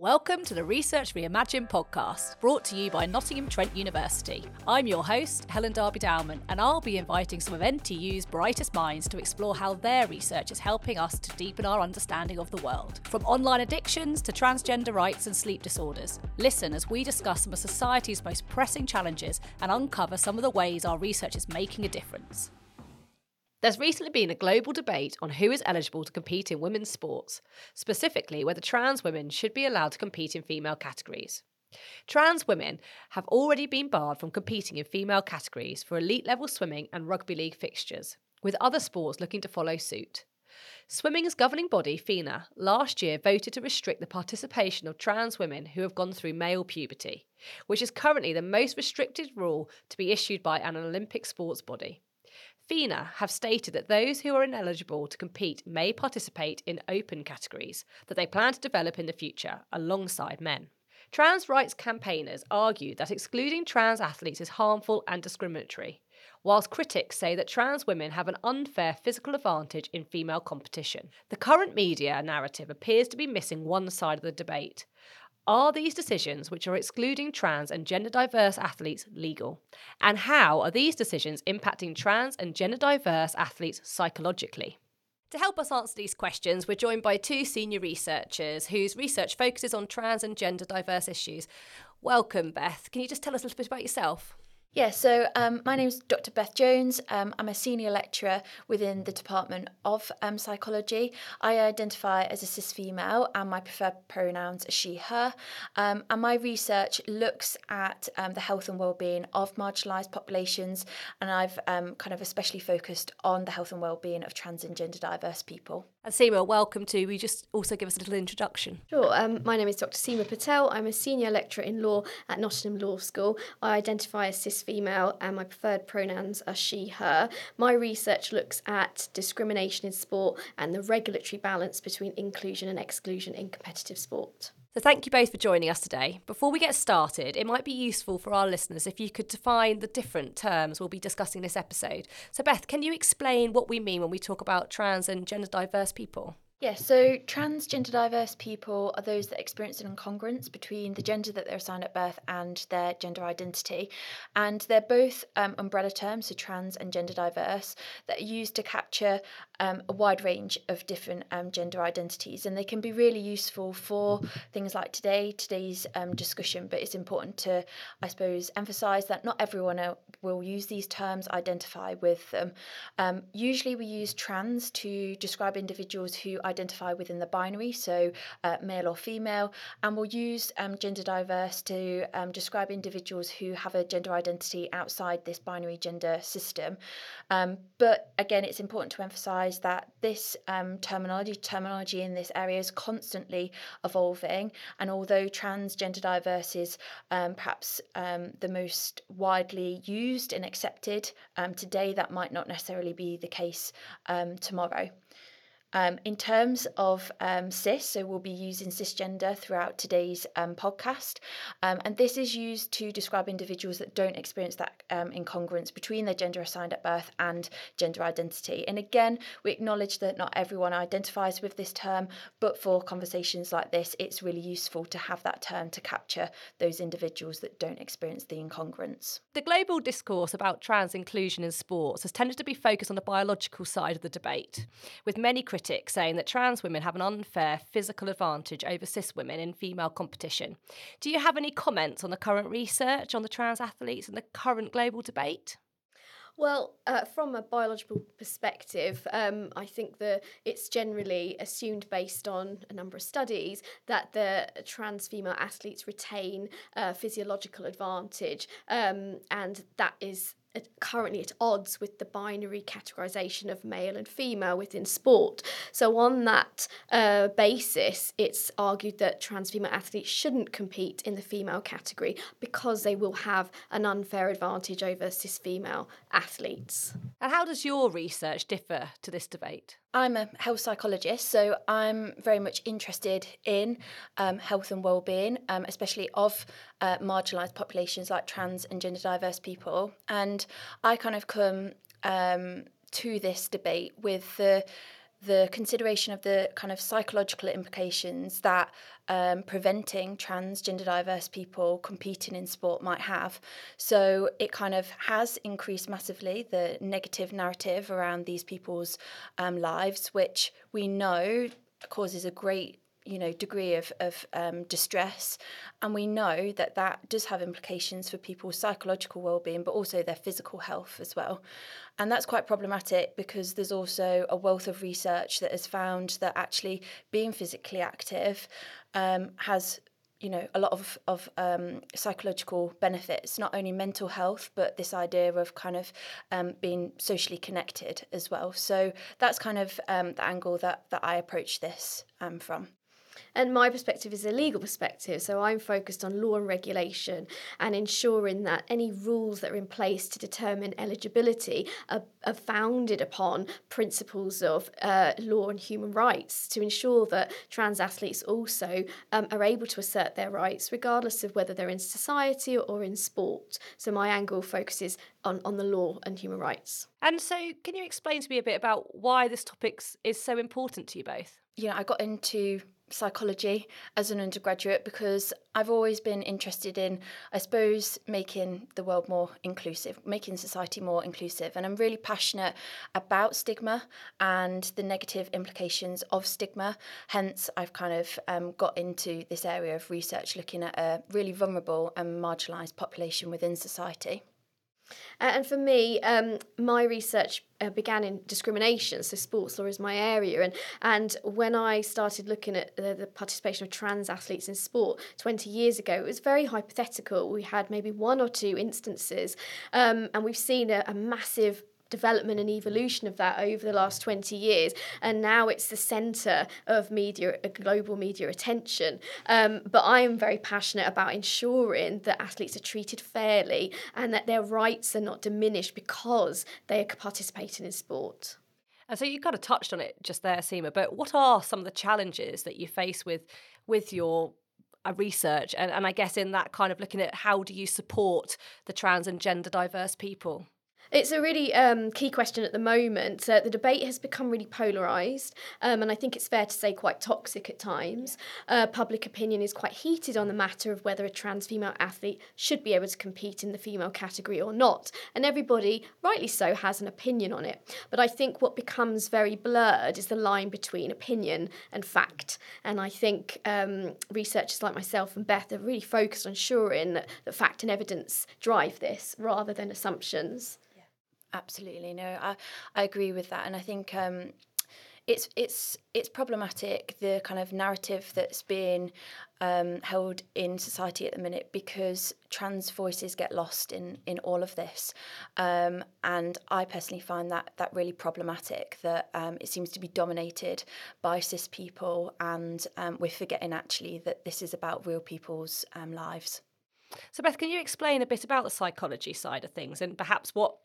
Welcome to the Research Reimagined podcast, brought to you by Nottingham Trent University. I'm your host, Helen Darby Dowman, and I'll be inviting some of NTU's brightest minds to explore how their research is helping us to deepen our understanding of the world. From online addictions to transgender rights and sleep disorders. Listen as we discuss some of society's most pressing challenges and uncover some of the ways our research is making a difference. There's recently been a global debate on who is eligible to compete in women's sports, specifically whether trans women should be allowed to compete in female categories. Trans women have already been barred from competing in female categories for elite level swimming and rugby league fixtures, with other sports looking to follow suit. Swimming's governing body, FINA, last year voted to restrict the participation of trans women who have gone through male puberty, which is currently the most restricted rule to be issued by an Olympic sports body. FINA have stated that those who are ineligible to compete may participate in open categories that they plan to develop in the future alongside men. Trans rights campaigners argue that excluding trans athletes is harmful and discriminatory, whilst critics say that trans women have an unfair physical advantage in female competition. The current media narrative appears to be missing one side of the debate, are these decisions, which are excluding trans and gender diverse athletes, legal? And how are these decisions impacting trans and gender diverse athletes psychologically? To help us answer these questions, we're joined by two senior researchers whose research focuses on trans and gender diverse issues. Welcome, Beth. Can you just tell us a little bit about yourself? Yeah, so um, my name is Dr. Beth Jones. Um, I'm a senior lecturer within the Department of um, Psychology. I identify as a cis female and my preferred pronouns are she, her. Um, and my research looks at um, the health and well-being of marginalised populations and I've um, kind of especially focused on the health and well-being of trans and gender diverse people. And Seema, welcome to. We just also give us a little introduction? Sure. Um, my name is Dr. Seema Patel. I'm a senior lecturer in law at Nottingham Law School. I identify as cis female and my preferred pronouns are she, her. My research looks at discrimination in sport and the regulatory balance between inclusion and exclusion in competitive sport. So, thank you both for joining us today. Before we get started, it might be useful for our listeners if you could define the different terms we'll be discussing this episode. So, Beth, can you explain what we mean when we talk about trans and gender diverse people? Yeah, so transgender diverse people are those that experience an incongruence between the gender that they're assigned at birth and their gender identity. And they're both um, umbrella terms, so trans and gender diverse, that are used to capture um, a wide range of different um, gender identities. And they can be really useful for things like today, today's um, discussion. But it's important to, I suppose, emphasise that not everyone will use these terms, identify with them. Um, usually we use trans to describe individuals who identify within the binary, so uh, male or female, and we'll use um, gender diverse to um, describe individuals who have a gender identity outside this binary gender system. But again, it's important to emphasise that this um, terminology, terminology in this area is constantly evolving, and although transgender diverse is um, perhaps um, the most widely used and accepted today, that might not necessarily be the case tomorrow. Um, in terms of um, cis, so we'll be using cisgender throughout today's um, podcast. Um, and this is used to describe individuals that don't experience that um, incongruence between their gender assigned at birth and gender identity. And again, we acknowledge that not everyone identifies with this term, but for conversations like this, it's really useful to have that term to capture those individuals that don't experience the incongruence. The global discourse about trans inclusion in sports has tended to be focused on the biological side of the debate, with many critics critics saying that trans women have an unfair physical advantage over cis women in female competition. Do you have any comments on the current research on the trans athletes and the current global debate? Well, uh, from a biological perspective, um, I think that it's generally assumed based on a number of studies that the trans female athletes retain a physiological advantage, um, and that is currently at odds with the binary categorization of male and female within sport. So, on that uh, basis, it's argued that trans female athletes shouldn't compete in the female category because they will have an unfair advantage over cis female athletes. And how does your research differ to this debate? I'm a health psychologist, so I'm very much interested in um, health and well-being, um, especially of uh, marginalised populations like trans and gender diverse people. And I kind of come um, to this debate with the the consideration of the kind of psychological implications that um, preventing transgender diverse people competing in sport might have. So it kind of has increased massively the negative narrative around these people's um, lives, which we know causes a great you know degree of, of um, distress and we know that that does have implications for people's psychological well-being but also their physical health as well and that's quite problematic because there's also a wealth of research that has found that actually being physically active um, has you know a lot of of um, psychological benefits, not only mental health, but this idea of kind of um, being socially connected as well. So that's kind of um, the angle that that I approach this um, from. And my perspective is a legal perspective, so I'm focused on law and regulation and ensuring that any rules that are in place to determine eligibility are, are founded upon principles of uh, law and human rights to ensure that trans athletes also um, are able to assert their rights regardless of whether they're in society or in sport. So my angle focuses on, on the law and human rights. And so, can you explain to me a bit about why this topic is so important to you both? Yeah, I got into psychology as an undergraduate because I've always been interested in, I suppose, making the world more inclusive, making society more inclusive. And I'm really passionate about stigma and the negative implications of stigma. Hence, I've kind of um, got into this area of research looking at a really vulnerable and marginalised population within society. And for me, um, my research uh, began in discrimination, so sports law is my area. And, and when I started looking at the, the participation of trans athletes in sport 20 years ago, it was very hypothetical. We had maybe one or two instances, um, and we've seen a, a massive development and evolution of that over the last 20 years. And now it's the center of media global media attention. Um, but i am very passionate about ensuring that athletes are treated fairly and that their rights are not diminished because they are participating in sport. And so you kind of touched on it just there seema but what are some of the challenges that you face with with your uh, research? And, and i guess in that kind of looking at how do you support the trans and gender diverse people it's a really um, key question at the moment. Uh, the debate has become really polarised, um, and I think it's fair to say quite toxic at times. Uh, public opinion is quite heated on the matter of whether a trans female athlete should be able to compete in the female category or not, and everybody, rightly so, has an opinion on it. But I think what becomes very blurred is the line between opinion and fact, and I think um, researchers like myself and Beth are really focused on ensuring that, that fact and evidence drive this rather than assumptions. Absolutely, no, I I agree with that, and I think um, it's it's it's problematic the kind of narrative that's being um, held in society at the minute because trans voices get lost in in all of this, um, and I personally find that that really problematic. That um, it seems to be dominated by cis people, and um, we're forgetting actually that this is about real people's um, lives. So, Beth, can you explain a bit about the psychology side of things and perhaps what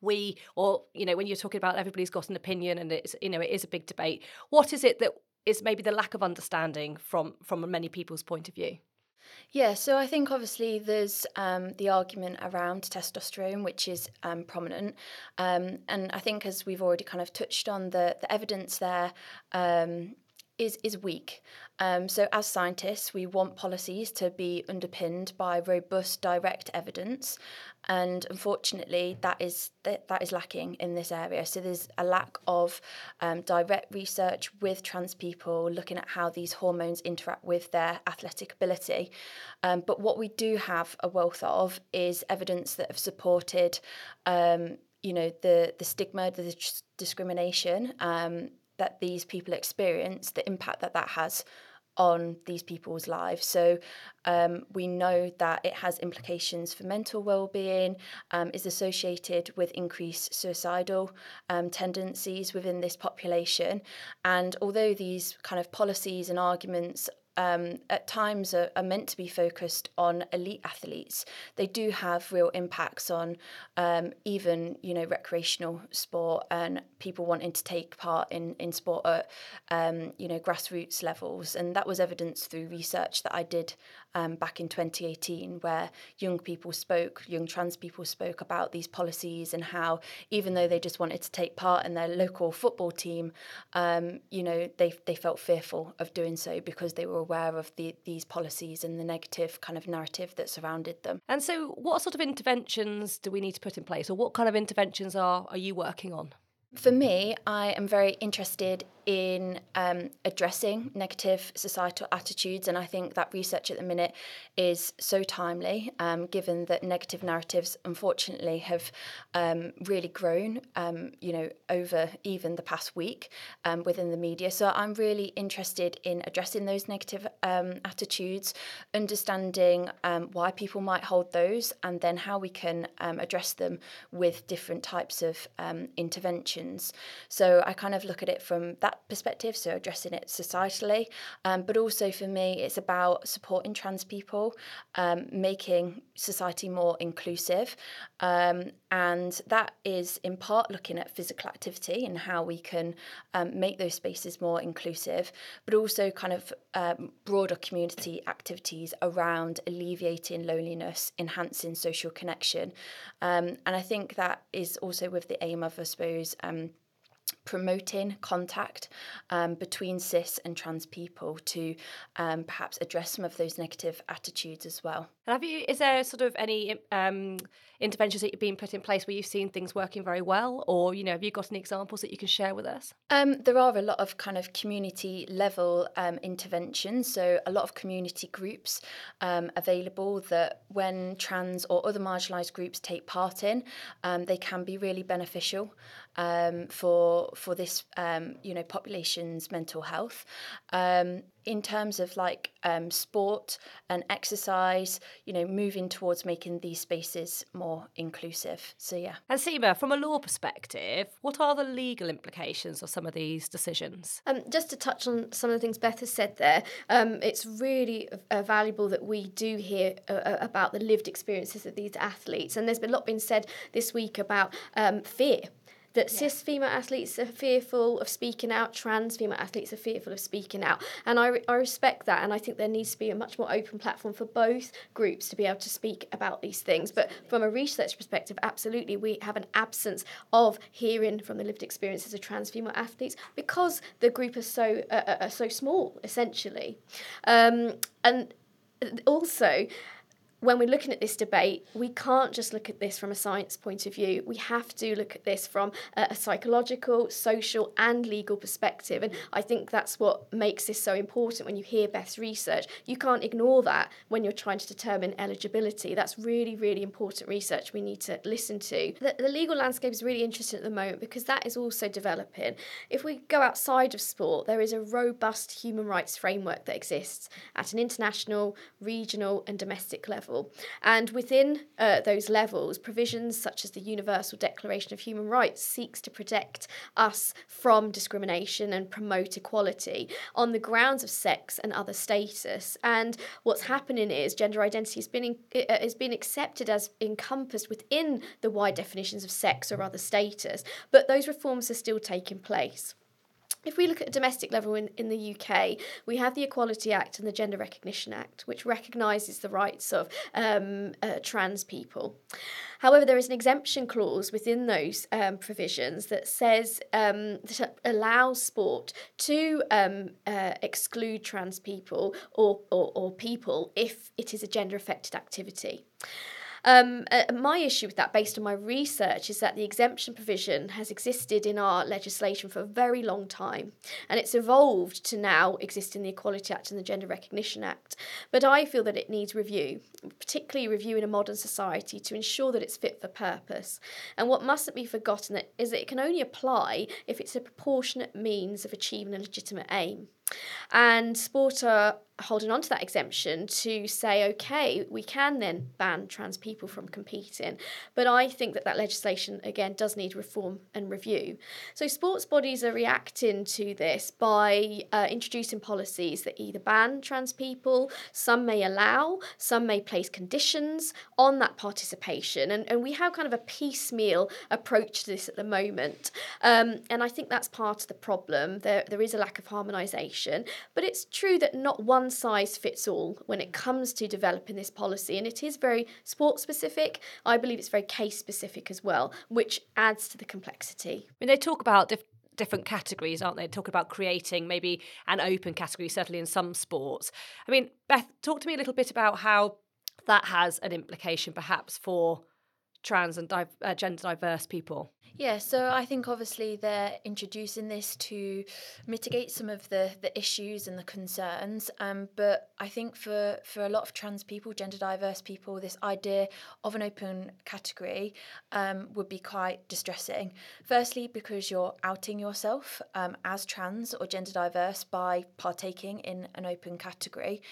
we or you know when you're talking about everybody's got an opinion and it's you know it is a big debate what is it that is maybe the lack of understanding from from many people's point of view yeah, so I think obviously there's um, the argument around testosterone, which is um, prominent. Um, and I think, as we've already kind of touched on, the, the evidence there um, is is weak. Um, so, as scientists, we want policies to be underpinned by robust, direct evidence, and unfortunately, that is that, that is lacking in this area. So, there's a lack of um, direct research with trans people looking at how these hormones interact with their athletic ability. Um, but what we do have a wealth of is evidence that have supported. Um, you know the the stigma, the discrimination um, that these people experience, the impact that that has on these people's lives. So um, we know that it has implications for mental well-being, um, is associated with increased suicidal um, tendencies within this population. And although these kind of policies and arguments um, at times are, are, meant to be focused on elite athletes, they do have real impacts on um, even you know recreational sport and people wanting to take part in in sport at um, you know grassroots levels, and that was evidenced through research that I did um, back in 2018, where young people spoke, young trans people spoke about these policies and how, even though they just wanted to take part in their local football team, um, you know, they, they felt fearful of doing so because they were aware of the, these policies and the negative kind of narrative that surrounded them. And so, what sort of interventions do we need to put in place, or what kind of interventions are, are you working on? For me, I am very interested in um, addressing negative societal attitudes, and I think that research at the minute is so timely, um, given that negative narratives, unfortunately, have um, really grown, um, you know, over even the past week um, within the media. So I'm really interested in addressing those negative um, attitudes, understanding why people might hold those, and then how we can address them with different types of interventions. So I kind of look at it from that perspective, so addressing it societally, um, but also for me, it's about supporting trans people, um, making society more inclusive, um, and that is in part looking at physical activity and how we can um, make those spaces more inclusive, but also kind of um, broader community activities around alleviating loneliness, enhancing social connection, um, and I think that is also with the aim of, I suppose promoting contact um, between cis and trans people to um, perhaps address some of those negative attitudes as well. And have you? Is there sort of any um, interventions that have been put in place where you've seen things working very well, or you know, have you got any examples that you can share with us? Um, there are a lot of kind of community level um, interventions. So a lot of community groups um, available that when trans or other marginalised groups take part in, they can be really beneficial um, for for this um, you know population's mental health. In terms of like um, sport and exercise, you know, moving towards making these spaces more inclusive. So yeah. And Seema, from a law perspective, what are the legal implications of some of these decisions? Um, just to touch on some of the things Beth has said there, um, it's really uh, valuable that we do hear uh, uh, about the lived experiences of these athletes. And there's been a lot been said this week about um, fear that yeah. cis female athletes are fearful of speaking out, trans female athletes are fearful of speaking out. And I, I respect that. And I think there needs to be a much more open platform for both groups to be able to speak about these things. But from a research perspective, absolutely, we have an absence of hearing from the lived experiences of trans female athletes because the group is so, uh, uh, uh so small, essentially. Um, and also, when we're looking at this debate, we can't just look at this from a science point of view. We have to look at this from a, psychological, social, and legal perspective. And I think that's what makes this so important when you hear Beth's research. You can't ignore that when you're trying to determine eligibility. That's really, really important research we need to listen to. The, the legal landscape is really interesting at the moment because that is also developing. If we go outside of sport, there is a robust human rights framework that exists at an international, regional, and domestic level level. And within uh, those levels, provisions such as the Universal Declaration of Human Rights seeks to protect us from discrimination and promote equality on the grounds of sex and other status. And what's happening is gender identity has been in, uh, has been accepted as encompassed within the wide definitions of sex or other status, but those reforms are still taking place. If we look at a domestic level in, in the UK, we have the Equality Act and the Gender Recognition Act, which recognises the rights of um, uh, trans people. However, there is an exemption clause within those um, provisions that says um, that allows sport to um, uh, exclude trans people or, or, or people if it is a gender affected activity. Um, uh, my issue with that, based on my research, is that the exemption provision has existed in our legislation for a very long time, and it's evolved to now exist in the Equality Act and the Gender Recognition Act. But I feel that it needs review, particularly review in a modern society, to ensure that it's fit for purpose. And what mustn't be forgotten is that it can only apply if it's a proportionate means of achieving a legitimate aim. And sport are holding on to that exemption to say, okay, we can then ban trans people from competing. But I think that that legislation, again, does need reform and review. So sports bodies are reacting to this by uh, introducing policies that either ban trans people, some may allow, some may place conditions on that participation. And, and we have kind of a piecemeal approach to this at the moment. Um, and I think that's part of the problem. There, there is a lack of harmonisation. But it's true that not one size fits all when it comes to developing this policy, and it is very sport specific. I believe it's very case specific as well, which adds to the complexity. I mean, they talk about dif- different categories, aren't they? Talk about creating maybe an open category, certainly in some sports. I mean, Beth, talk to me a little bit about how that has an implication perhaps for trans and di- uh, gender diverse people? Yeah, so I think obviously they're introducing this to mitigate some of the, the issues and the concerns. Um, but I think for, for a lot of trans people, gender diverse people, this idea of an open category um, would be quite distressing. Firstly, because you're outing yourself um, as trans or gender diverse by partaking in an open category.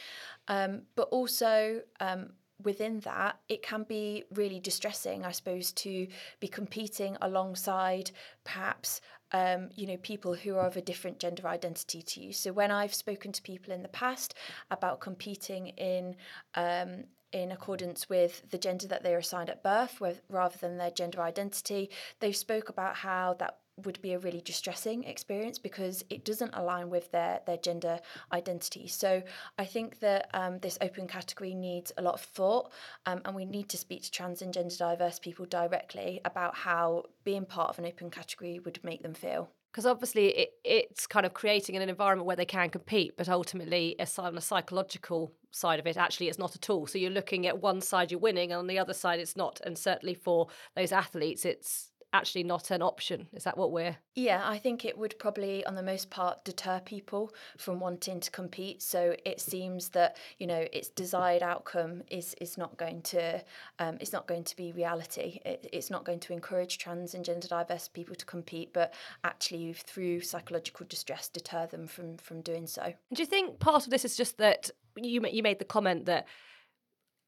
Um, but also, um, within that, it can be really distressing, I suppose, to be competing alongside perhaps um, you know people who are of a different gender identity to you. So when I've spoken to people in the past about competing in um, in accordance with the gender that they are assigned at birth, with, rather than their gender identity, they've spoke about how that would be a really distressing experience because it doesn't align with their their gender identity. So I think that um, this open category needs a lot of thought, um, and we need to speak to trans and gender diverse people directly about how being part of an open category would make them feel because obviously it, it's kind of creating an environment where they can compete, but ultimately, on a psychological side of it, actually, it's not at all. So you're looking at one side you're winning, and on the other side, it's not. And certainly for those athletes, it's actually not an option. Is that what we're? Yeah, I think it would probably, on the most part, deter people from wanting to compete. So it seems that you know its desired outcome is is not going to um, it's not going to be reality. It, it's not going to encourage trans and gender diverse people to compete, but actually through psychological distress deter them from from doing so. Do you think part of this is just that you you made the comment that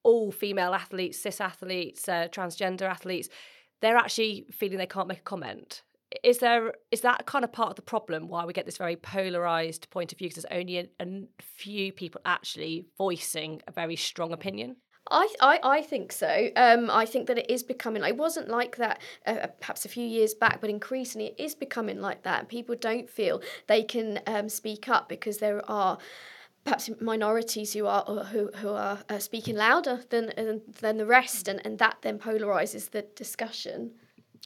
all female athletes, cis athletes, uh, transgender athletes they're actually feeling they can't make a comment. Is there is that kind of part of the problem why we get this very polarized point of view because there's only a, a few people actually voicing a very strong opinion? I, I, I think so. Um, I think that it is becoming. It wasn't like that uh, uh, perhaps a few years back, but increasingly it is becoming like that. People don't feel they can um, speak up because there are perhaps minorities who are who, who are uh, speaking louder than than the rest, and, and that then polarizes the discussion.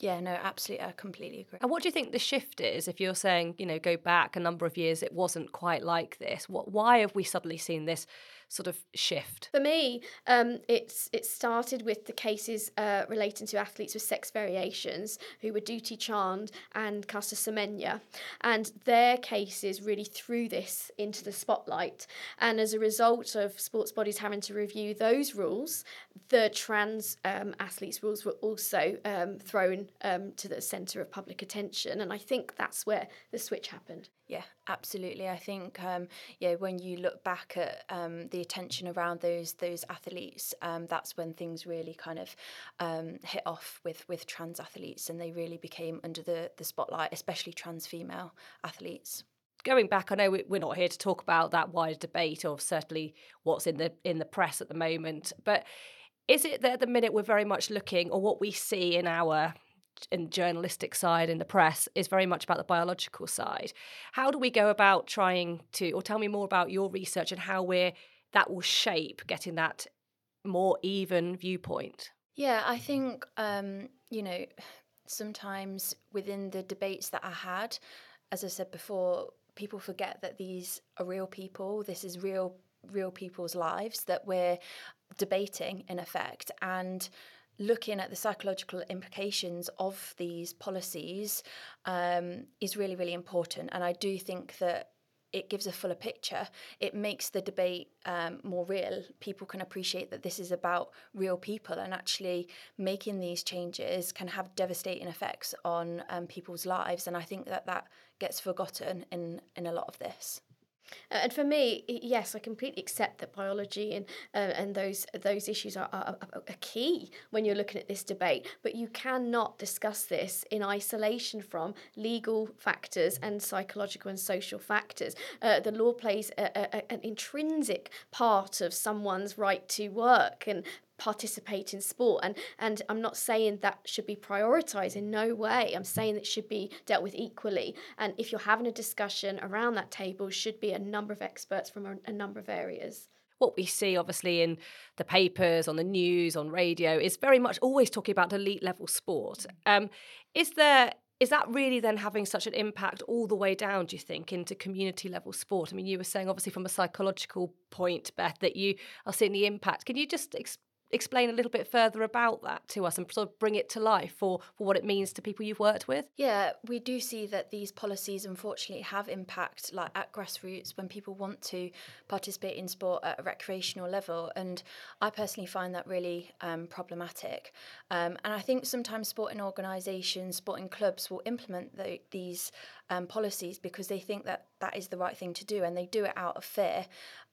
Yeah, no, absolutely. I completely agree. And what do you think the shift is? If you're saying, you know, go back a number of years, it wasn't quite like this. What? Why have we suddenly seen this sort of shift? For me, um, it's it started with the cases uh, relating to athletes with sex variations who were Dutee Chand and Caster Semenya, and their cases really threw this into the spotlight. And as a result of sports bodies having to review those rules, the trans um, athletes rules were also um, thrown um, to the centre of public attention. And I think that's where the switch happened. Yeah, absolutely. I think um, yeah, when you look back at um, the attention around those those athletes, um, that's when things really kind of um, hit off with with trans athletes, and they really became under the the spotlight, especially trans female athletes going back, I know we're not here to talk about that wider debate of certainly what's in the in the press at the moment, but is it that at the minute we're very much looking, or what we see in our in journalistic side in the press is very much about the biological side. How do we go about trying to, or tell me more about your research and how we're that will shape getting that more even viewpoint? Yeah, I think um, you know sometimes within the debates that I had, as I said before, people forget that these are real people. This is real real people's lives that we're debating in effect and looking at the psychological implications of these policies um, is really, really important. And I do think that it gives a fuller picture. It makes the debate um, more real. People can appreciate that this is about real people, and actually making these changes can have devastating effects on um, people's lives. And I think that that gets forgotten in in a lot of this. And for me, yes, I completely accept that biology and uh, and those those issues are, are, are, key when you're looking at this debate. But you cannot discuss this in isolation from legal factors and psychological and social factors. Uh, the law plays a, a, an intrinsic part of someone's right to work and participate in sport. And and I'm not saying that should be prioritized in no way. I'm saying it should be dealt with equally. And if you're having a discussion around that table should be a number of experts from a, a number of areas. What we see obviously in the papers on the news on radio is very much always talking about elite level sport. Um, is there is that really then having such an impact all the way down do you think into community level sport? I mean you were saying obviously from a psychological point beth that you are seeing the impact. Can you just explain explain a little bit further about that to us and sort of bring it to life for, for what it means to people you've worked with? Yeah, we do see that these policies unfortunately have impact like at grassroots when people want to participate in sport at a recreational level. And I personally find that really um, problematic. Um, and I think sometimes sporting organisations, sporting clubs will implement the, these um, policies because they think that that is the right thing to do and they do it out of fear.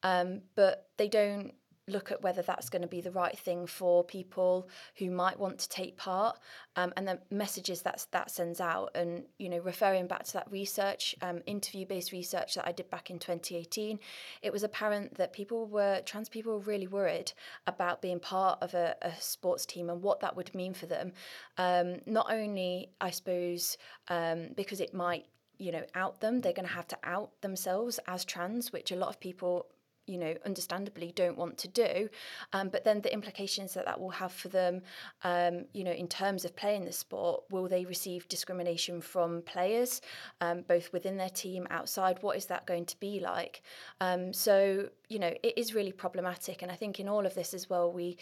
Um, but they don't look at whether that's going to be the right thing for people who might want to take part um, and the messages that that sends out. And you know referring back to that research um, interview based research that I did back in 2018 it was apparent that people were trans people were really worried about being part of a, a sports team and what that would mean for them. Um, not only I suppose um, because it might you know out them they're going to have to out themselves as trans which a lot of people you know, understandably don't want to do. Um, but then the implications that that will have for them, um, you know, in terms of playing the sport, will they receive discrimination from players, um, both within their team, outside? What is that going to be like? Um, so, you know, it is really problematic. And I think in all of this as well, we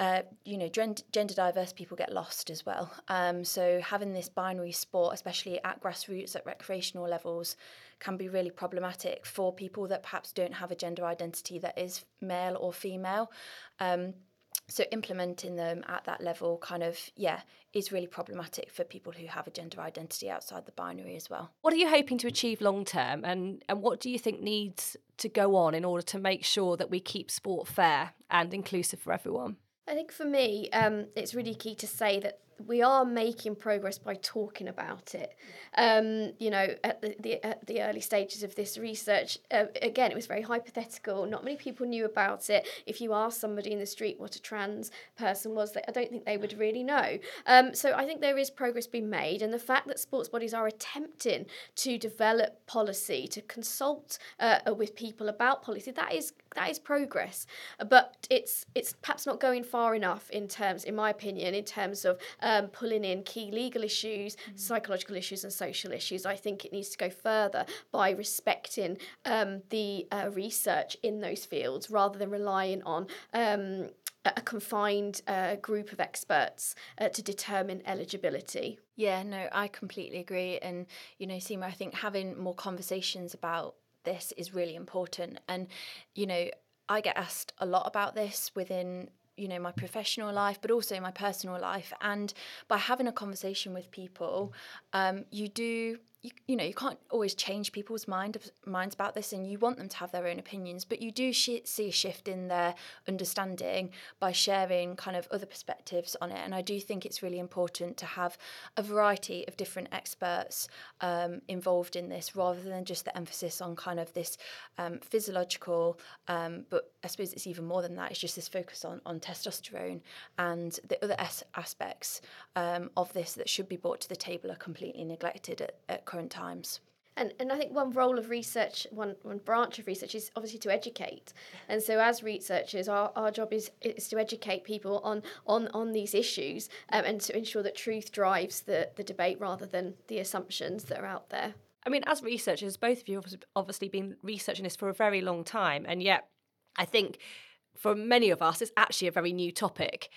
uh, you know, gender diverse people get lost as well. Um, so having this binary sport, especially at grassroots, at recreational levels, can be really problematic for people that perhaps don't have a gender identity that is male or female. Um, so implementing them at that level kind of yeah is really problematic for people who have a gender identity outside the binary as well what are you hoping to achieve long term and and what do you think needs to go on in order to make sure that we keep sport fair and inclusive for everyone I think for me, um, it's really key to say that we are making progress by talking about it. Um, you know, at the, the, at the early stages of this research, uh, again, it was very hypothetical. Not many people knew about it. If you asked somebody in the street what a trans person was, I don't think they would really know. Um, so I think there is progress being made, and the fact that sports bodies are attempting to develop policy, to consult uh, with people about policy, that is that is progress. But it's it's perhaps not going far enough in terms, in my opinion, in terms of um, pulling in key legal issues, mm. psychological issues, and social issues. I think it needs to go further by respecting um, the uh, research in those fields rather than relying on. Um, a confined uh, group of experts uh, to determine eligibility. Yeah, no, I completely agree. And, you know, Seema, I think having more conversations about this is really important. And, you know, I get asked a lot about this within you know my professional life but also my personal life. And by having a conversation with people um, you do you, you know you can't always change people's mind minds about this and you want them to have their own opinions but you do sh- see a shift in their understanding by sharing kind of other perspectives on it and I do think it's really important to have a variety of different experts um, involved in this rather than just the emphasis on kind of this um, physiological um, but I suppose it's even more than that it's just this focus on on testosterone and the other as- aspects um, of this that should be brought to the table are completely neglected at, at current times. And, and I think one role of research, one, one branch of research is obviously to educate. And so as researchers, our, our job is, is to educate people on, on, on these issues um, and to ensure that truth drives the, the debate rather than the assumptions that are out there. I mean, as researchers, both of you have obviously been researching this for a very long time. And yet, I think for many of us, it's actually a very new topic.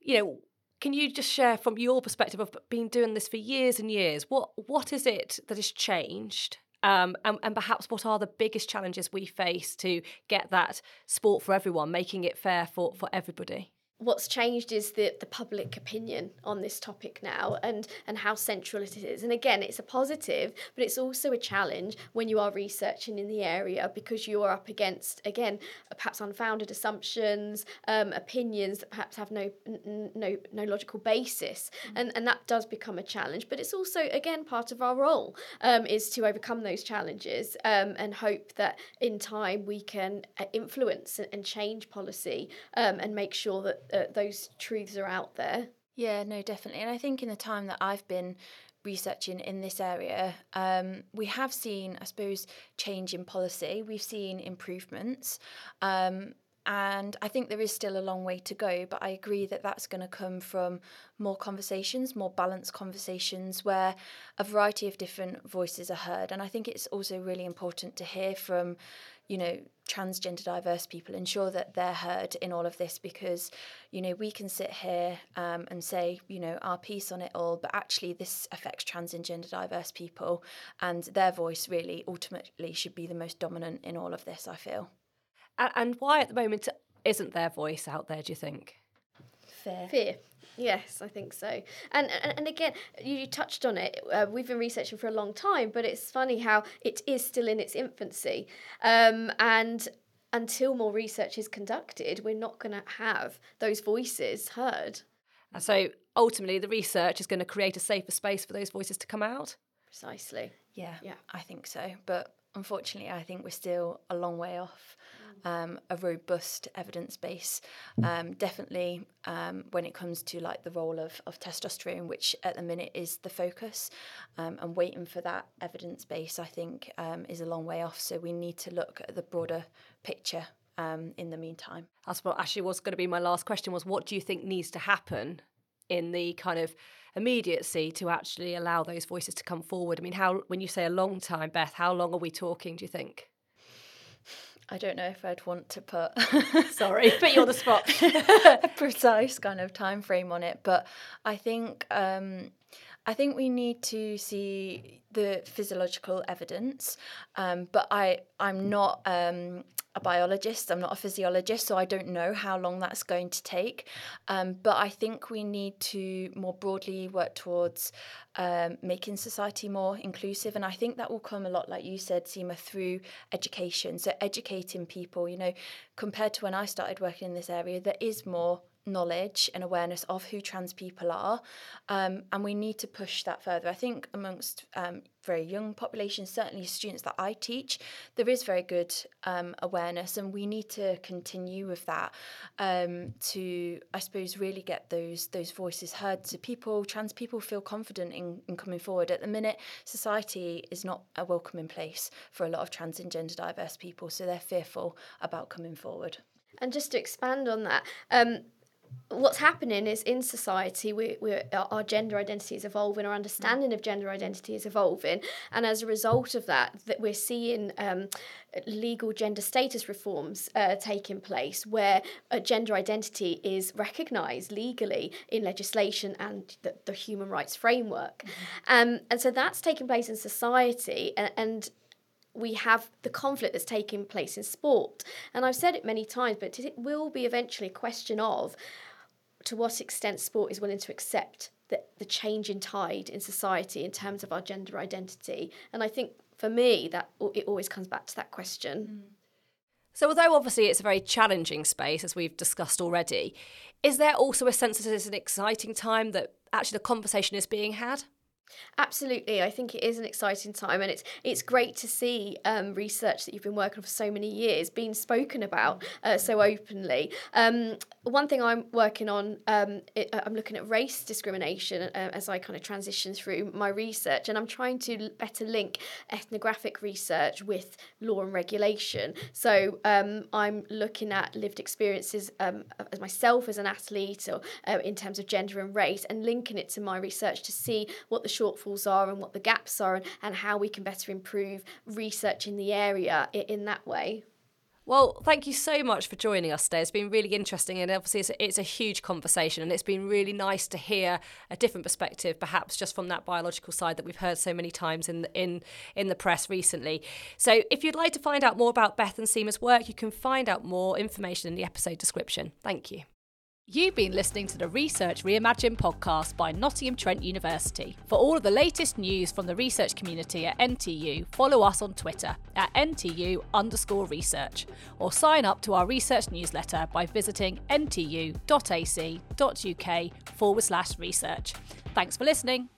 You know, can you just share from your perspective of being doing this for years and years? What what is it that has changed? Um, and, and perhaps what are the biggest challenges we face to get that sport for everyone, making it fair for, for everybody? What's changed is the, the public opinion on this topic now and, and how central it is. And again, it's a positive, but it's also a challenge when you are researching in the area because you are up against, again, perhaps unfounded assumptions, um, opinions that perhaps have no, n- no, no logical basis. Mm-hmm. And, and that does become a challenge. But it's also, again, part of our role um, is to overcome those challenges um, and hope that in time we can uh, influence and, and change policy um, and make sure that uh, those truths are out there. Yeah, no, definitely. And I think in the time that I've been researching in this area, um, we have seen, I suppose, change in policy. We've seen improvements. Um, and I think there is still a long way to go, but I agree that that's going to come from more conversations, more balanced conversations where a variety of different voices are heard. And I think it's also really important to hear from you know, transgender diverse people, ensure that they're heard in all of this because, you know, we can sit here um, and say, you know, our piece on it all, but actually this affects trans and gender diverse people and their voice really ultimately should be the most dominant in all of this, I feel. And why at the moment isn't their voice out there, do you think? Fear. Fear. Yes, I think so. And and, and again, you, touched on it. Uh, we've been researching for a long time, but it's funny how it is still in its infancy. Um, and until more research is conducted, we're not going to have those voices heard. And so ultimately, the research is going to create a safer space for those voices to come out. Precisely. Yeah, yeah, I think so. But unfortunately, I think we're still a long way off um, a robust evidence base. Um, definitely um, when it comes to like the role of, of testosterone, which at the minute is the focus, um, and waiting for that evidence base, I think, um, is a long way off. So we need to look at the broader picture um, in the meantime. That's what actually was going to be my last question was what do you think needs to happen in the kind of immediacy to actually allow those voices to come forward? I mean, how when you say a long time, Beth, how long are we talking, do you think? I don't know if I'd want to put sorry, put you on the spot a precise kind of time frame on it, but I think um, I think we need to see the physiological evidence, um, but I I'm not um, a biologist, I'm not a physiologist, so I don't know how long that's going to take. Um, but I think we need to more broadly work towards um, making society more inclusive. And I think that will come a lot, like you said, Seema, through education. So educating people, you know, compared to when I started working in this area, there is more knowledge and awareness of who trans people are, um, and we need to push that further. I think amongst um, very young populations, certainly students that I teach, there is very good um, awareness, and we need to continue with that um, to, I suppose, really get those those voices heard. So people, trans people, feel confident in, in coming forward. At the minute, society is not a welcoming place for a lot of trans and gender diverse people, so they're fearful about coming forward. And just to expand on that, um, what's happening is in society we, we our gender identity is evolving our understanding of gender identity is evolving and as a result of that that we're seeing um, legal gender status reforms uh, taking place where a gender identity is recognized legally in legislation and the, the human rights framework mm-hmm. um, and so that's taking place in society and, and we have the conflict that's taking place in sport. And I've said it many times, but it will be eventually a question of to what extent sport is willing to accept the, the change in tide in society in terms of our gender identity. And I think for me, that it always comes back to that question. Mm. So, although obviously it's a very challenging space, as we've discussed already, is there also a sense that it's an exciting time that actually the conversation is being had? Absolutely, I think it is an exciting time, and it's it's great to see um, research that you've been working on for so many years being spoken about uh, so openly. Um, one thing I'm working on, um, it, uh, I'm looking at race discrimination uh, as I kind of transition through my research, and I'm trying to better link ethnographic research with law and regulation. So um, I'm looking at lived experiences um, as myself as an athlete, or uh, in terms of gender and race, and linking it to my research to see what the shortfalls are and what the gaps are and, and how we can better improve research in the area in, in that way. Well, thank you so much for joining us today. It's been really interesting, and obviously, it's a, it's a, huge conversation, and it's been really nice to hear a different perspective, perhaps just from that biological side that we've heard so many times in the, in in the press recently. So, if you'd like to find out more about Beth and Seema's work, you can find out more information in the episode description. Thank you. You've been listening to the Research Reimagined podcast by Nottingham Trent University. For all of the latest news from the research community at NTU, follow us on Twitter at NTU underscore research or sign up to our research newsletter by visiting ntu.ac.uk forward slash research. Thanks for listening.